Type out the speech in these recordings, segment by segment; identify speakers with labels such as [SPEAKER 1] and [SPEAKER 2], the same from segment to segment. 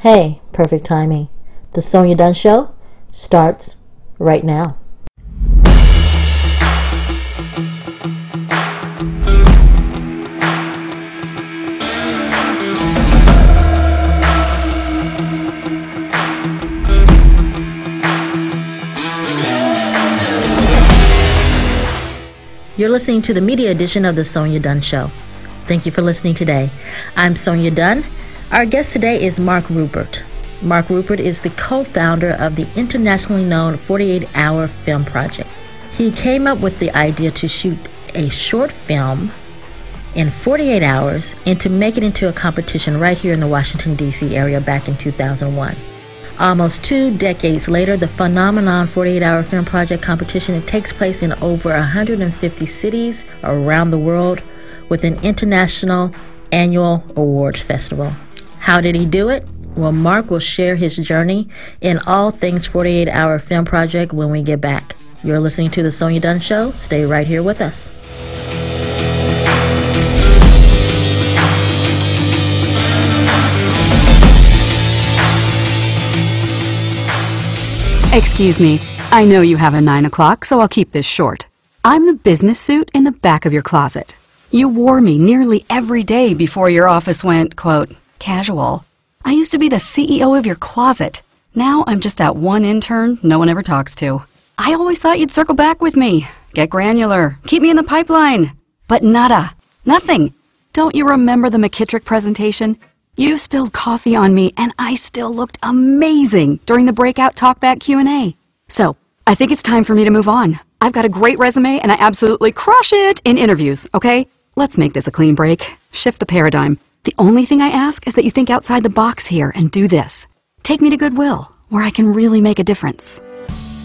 [SPEAKER 1] Hey, perfect timing. The Sonya Dunn Show starts right now. You're listening to the media edition of The Sonya Dunn Show. Thank you for listening today. I'm Sonya Dunn. Our guest today is Mark Rupert. Mark Rupert is the co founder of the internationally known 48 Hour Film Project. He came up with the idea to shoot a short film in 48 hours and to make it into a competition right here in the Washington, D.C. area back in 2001. Almost two decades later, the phenomenon 48 Hour Film Project competition it takes place in over 150 cities around the world with an international annual awards festival. How did he do it? Well, Mark will share his journey in all things 48 Hour Film Project when we get back. You're listening to The Sonya Dunn Show. Stay right here with us.
[SPEAKER 2] Excuse me, I know you have a 9 o'clock, so I'll keep this short. I'm the business suit in the back of your closet. You wore me nearly every day before your office went, quote, casual. I used to be the CEO of your closet. Now I'm just that one intern no one ever talks to. I always thought you'd circle back with me, get granular, keep me in the pipeline. But nada, nothing. Don't you remember the McKittrick presentation? You spilled coffee on me and I still looked amazing during the breakout talkback Q&A. So, I think it's time for me to move on. I've got a great resume and I absolutely crush it in interviews, okay? Let's make this a clean break. Shift the paradigm. The only thing I ask is that you think outside the box here and do this. Take me to Goodwill, where I can really make a difference.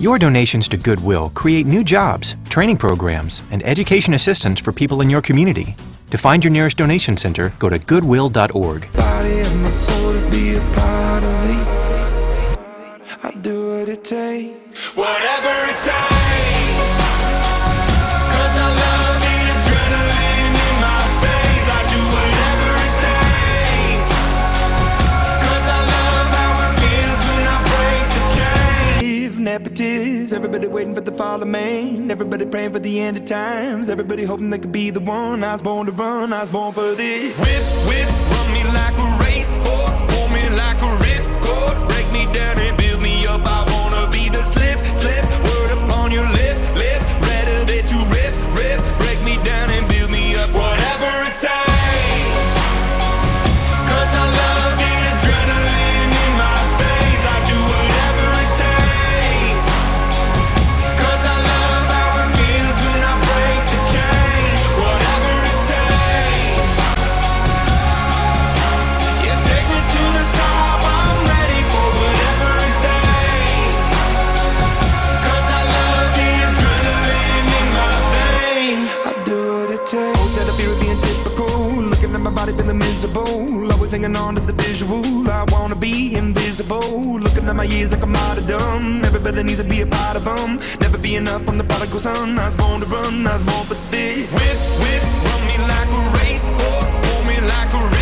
[SPEAKER 3] Your donations to Goodwill create new jobs, training programs, and education assistance for people in your community. To find your nearest donation center, go to goodwill.org.
[SPEAKER 4] I do what it takes. Whatever it takes. Everybody waiting for the fall of man. Everybody praying for the end of times. Everybody hoping they could be the one. I was born to run, I was born for this. Whip, whip, run me like a racehorse. Pull me like a ripcord. Break me down of dumb. Everybody needs to be a part of them. Never be enough. I'm the prodigal son. I was born to run. I was born for this. Whip, whip, run me like a racehorse. Pull me like a ripcord.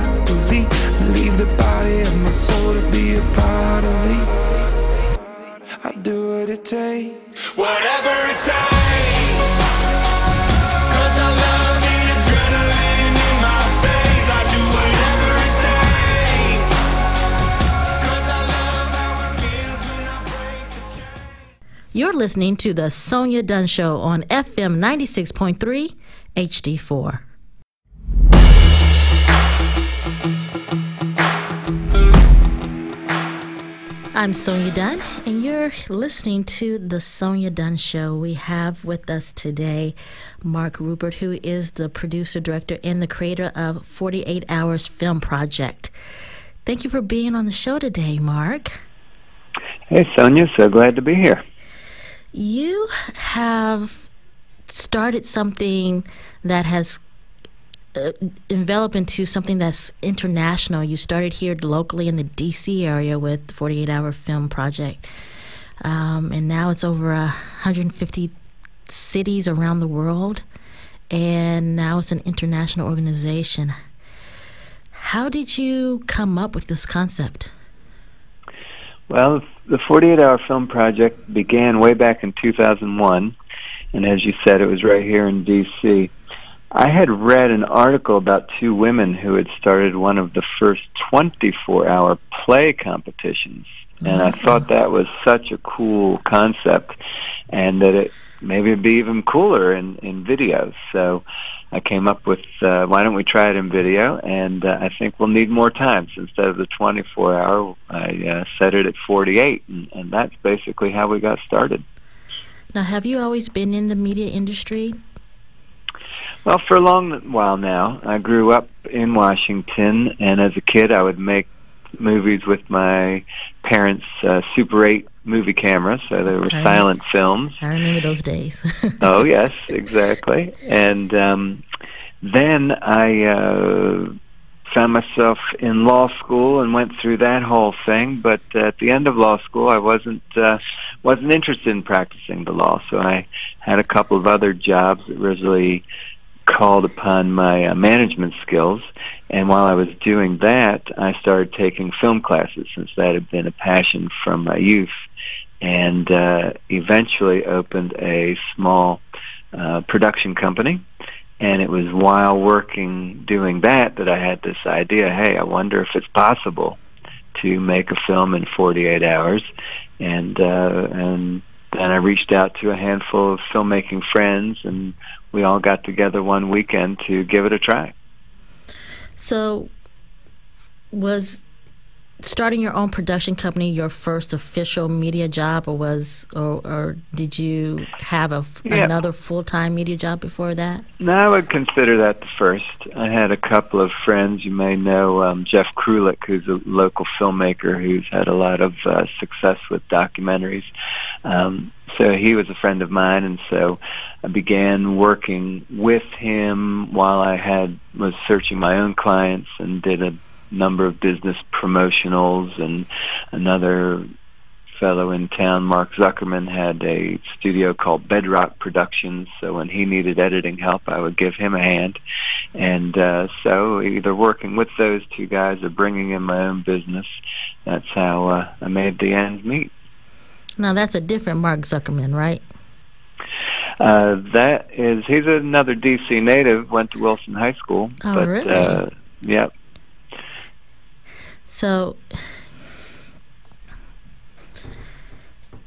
[SPEAKER 4] Leave the body of my soul to be a part of me. I do what it takes, whatever it takes.
[SPEAKER 1] You're listening to The Sonya Dunn Show on FM 96.3 HD4. I'm Sonya Dunn, and you're listening to The Sonya Dunn Show. We have with us today Mark Rupert, who is the producer, director, and the creator of 48 Hours Film Project. Thank you for being on the show today, Mark.
[SPEAKER 5] Hey, Sonya, so glad to be here.
[SPEAKER 1] You have started something that has uh, enveloped into something that's international. You started here locally in the DC area with the 48 Hour Film Project, um, and now it's over 150 cities around the world, and now it's an international organization. How did you come up with this concept?
[SPEAKER 5] Well, the 48 Hour Film Project began way back in 2001, and as you said, it was right here in D.C. I had read an article about two women who had started one of the first 24 hour play competitions. And I thought that was such a cool concept and that it maybe it'd be even cooler in, in videos. So I came up with uh, why don't we try it in video? And uh, I think we'll need more time. So instead of the 24 hour, I uh, set it at 48. And, and that's basically how we got started.
[SPEAKER 1] Now, have you always been in the media industry?
[SPEAKER 5] Well, for a long while now, I grew up in Washington, and as a kid, I would make movies with my parents' uh, Super 8 movie cameras, so they were
[SPEAKER 1] Okay.
[SPEAKER 5] silent films.
[SPEAKER 1] I remember those days.
[SPEAKER 5] oh yes, exactly. And um, then I uh, found myself in law school and went through that whole thing. But at the end of law school, I wasn't uh, wasn't interested in practicing the law, so I had a couple of other jobs that really called upon my uh, management skills. And while I was doing that, I started taking film classes since that had been a passion from my youth and uh, eventually opened a small uh, production company. And it was while working doing that that I had this idea hey, I wonder if it's possible to make a film in 48 hours. And, uh, and then I reached out to a handful of filmmaking friends, and we all got together one weekend to give it a try.
[SPEAKER 1] so, was starting your own production company your first official media job, or was, or, or did you have a f
[SPEAKER 5] Yeah.
[SPEAKER 1] another full time media job before that?
[SPEAKER 5] No, I would consider that the first. I had a couple of friends. You may know um, Jeff Krulik, who's a local filmmaker who's had a lot of uh, success with documentaries. Um, so he was a friend of mine, and so I began working with him while I had was searching my own clients and did a number of business promotionals and another fellow in town, Mark Zuckerman, had a studio called Bedrock Productions. So when he needed editing help, I would give him a hand. And uh, so either working with those two guys or bringing in my own business, that's how uh, I made the ends meet.
[SPEAKER 1] Now, that's a different Mark Zuckerman, right?
[SPEAKER 5] Uh, that is, he's another DC native, went to Wilson High School.
[SPEAKER 1] Oh,
[SPEAKER 5] but,
[SPEAKER 1] really?
[SPEAKER 5] Uh, yep.
[SPEAKER 1] So,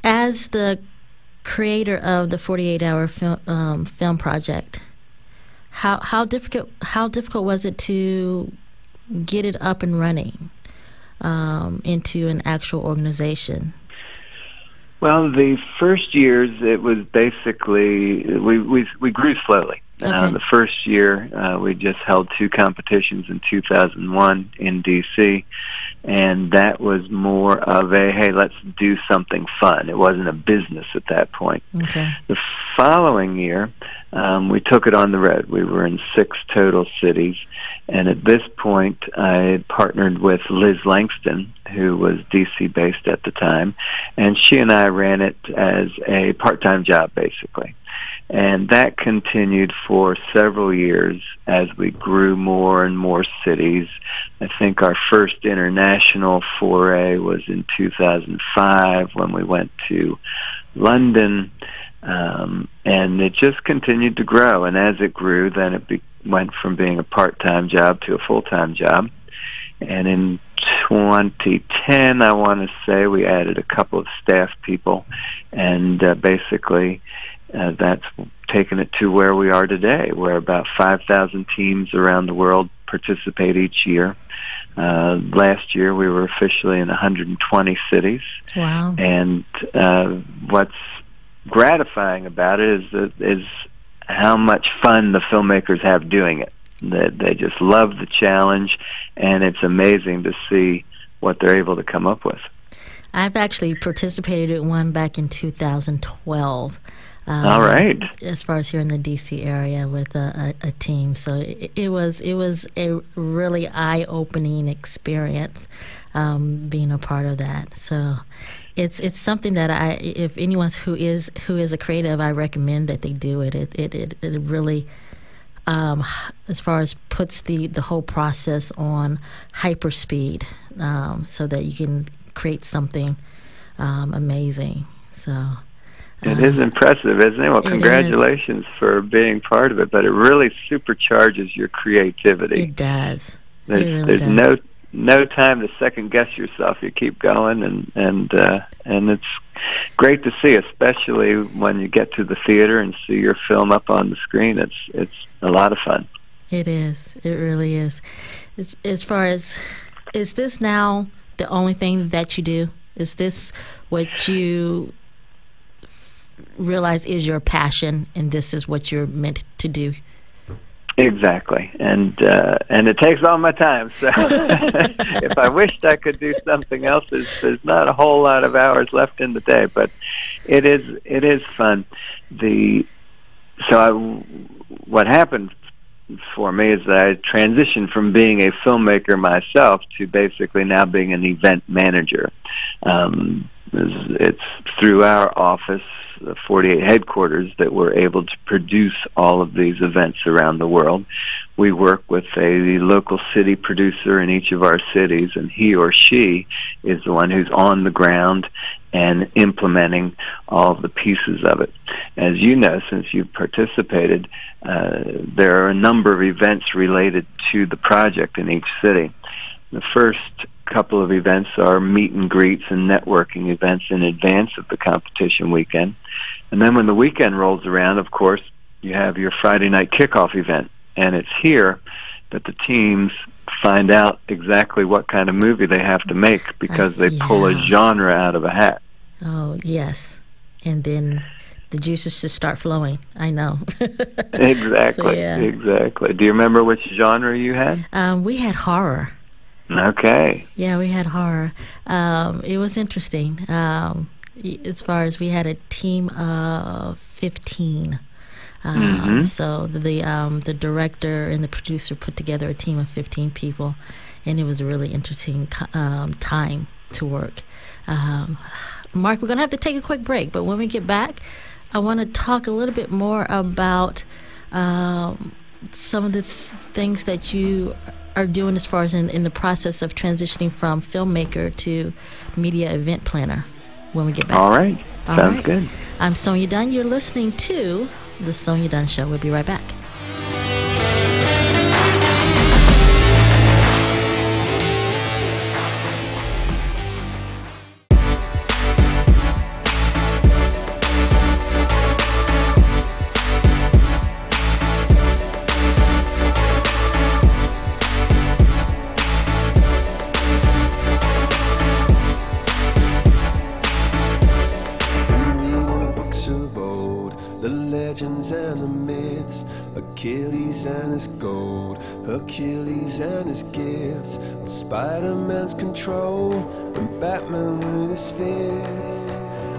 [SPEAKER 1] as the creator of the 48 hour film, um, film project, how, how difficult how difficult was it to get it up and running um, into an actual organization?
[SPEAKER 5] Well, the first years it was basically we we we grew slowly. Uh, the first year uh, we just held two competitions in 2001 in DC, and that was more of a hey, let's do something fun. It wasn't a business at that point.
[SPEAKER 1] Okay.
[SPEAKER 5] The following year, um, we took it on the road. We were in six total cities, and at this point, I partnered with Liz Langston, who was DC based at the time, and she and I ran it as a part-time job, basically. And that continued for several years as we grew more and more cities. I think our first international foray was in 2005 when we went to London um, and it just continued to grow. And as it grew, then it be- went from being a part-time job to a full-time job. And in 2010, I want to say we added a couple of staff people, and uh, basically uh, that's taken it to where we are today, where about 5,000 teams around the world participate each year. Uh, last year, we were officially in 120 cities,
[SPEAKER 1] Wow.
[SPEAKER 5] and uh, what's gratifying about it is that is how much fun the filmmakers have doing it. That they just love the challenge, and it's amazing to see what they're able to come up with.
[SPEAKER 1] I've actually participated in one back in 2012. Um,
[SPEAKER 5] All right.
[SPEAKER 1] As far as here in the DC area with a, a, a team, so it, it was it was a really eye opening experience um, being a part of that. So it's it's something that I if anyone who is who is a creative, I recommend that they do it. It it it, it really. Um, as far as puts the, the whole process on hyperspeed, um, so that you can create something um, amazing. So
[SPEAKER 5] It is impressive, isn't it? Well,
[SPEAKER 1] it is.
[SPEAKER 5] congratulations for being part of it, but it really supercharges your creativity.
[SPEAKER 1] it does.
[SPEAKER 5] there's
[SPEAKER 1] it really
[SPEAKER 5] there's
[SPEAKER 1] does.
[SPEAKER 5] no no time to second guess yourself. You keep going, and and uh, and it's great to see, especially when you get to the theater and see your film up on the screen. It's it's a lot of fun.
[SPEAKER 1] It is. It really is. As, as far as, is this now the only thing that you do? Is this what you realize is your passion, and this is what you're meant to do?
[SPEAKER 5] Exactly, and uh, and it takes all my time. So if I wished I could do something else, there's, there's not a whole lot of hours left in the day, but it is it is fun. The so I, what happened for me is that I transitioned from being a filmmaker myself to basically now being an event manager. Um, it's, it's through our office, the 48 headquarters, that we're able to produce all of these events around the world. We work with a local city producer in each of our cities, and he or she is the one who's on the ground and implementing all the pieces of it. As you know, since you've participated, uh, there are a number of events related to the project in each city. The first couple of events are meet and greets and networking events in advance of the competition weekend. And then when the weekend rolls around, of course, you have your Friday night kickoff event. And it's here that the teams find out exactly what kind of movie they have to make because they pull a genre out of a hat.
[SPEAKER 1] Oh yes, and then the juices just start flowing. I know.
[SPEAKER 5] Exactly.
[SPEAKER 1] yeah.
[SPEAKER 5] Exactly. Do you remember which genre you had?
[SPEAKER 1] um, we had horror.
[SPEAKER 5] Okay.
[SPEAKER 1] Yeah, we had horror. Um, it was interesting. Um, as far as we had a team of fifteen. Um,
[SPEAKER 5] Mhm.
[SPEAKER 1] So the um, the director and the producer put together a team of fifteen people, and it was a really interesting um, time to work. Um, Mark, we're gonna have to take a quick break, but when we get back, I want to talk a little bit more about um, some of the th- things that you are doing as far as in, in the process of transitioning from filmmaker to media event planner when we get back.
[SPEAKER 5] All right.
[SPEAKER 1] All
[SPEAKER 5] Sounds
[SPEAKER 1] right.
[SPEAKER 5] good.
[SPEAKER 1] I'm Sonya Dunn. You're listening to The Sonya Dunn Show. We'll be right back.
[SPEAKER 6] Legends and the myths, Achilles and his gold, Hercules and his gifts, and Spider-Man's control, and Batman with his fists.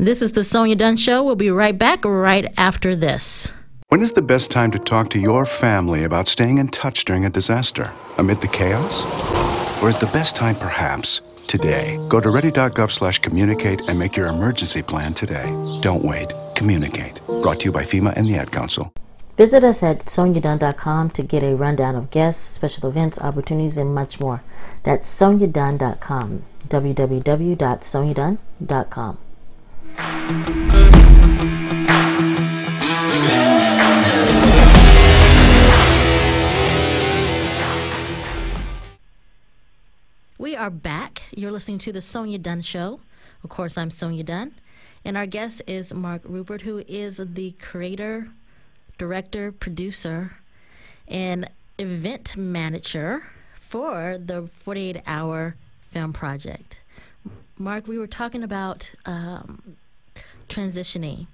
[SPEAKER 6] This
[SPEAKER 4] is the
[SPEAKER 1] Sonya Dunn Show. We'll be right back right after this.
[SPEAKER 7] When is the best time to talk to your family about staying in touch during a disaster? Amid the chaos? Or is the best time perhaps today? Go to ready.gov slash communicate and make your emergency plan today. Don't wait. Communicate. Brought to you by FEMA and the Ad Council.
[SPEAKER 1] Visit us at soniadunn.com to get a rundown of guests, special events, opportunities, and much more. That's soniadunn.com. www.soniadunn.com. We are back. You're listening to the Sonya Dunn Show. Of course, I'm Sonya Dunn. And our guest is Mark Rupert, who is the creator, director, producer, and event manager for the 48 Hour Film Project. Mark, we were talking about um, transitioning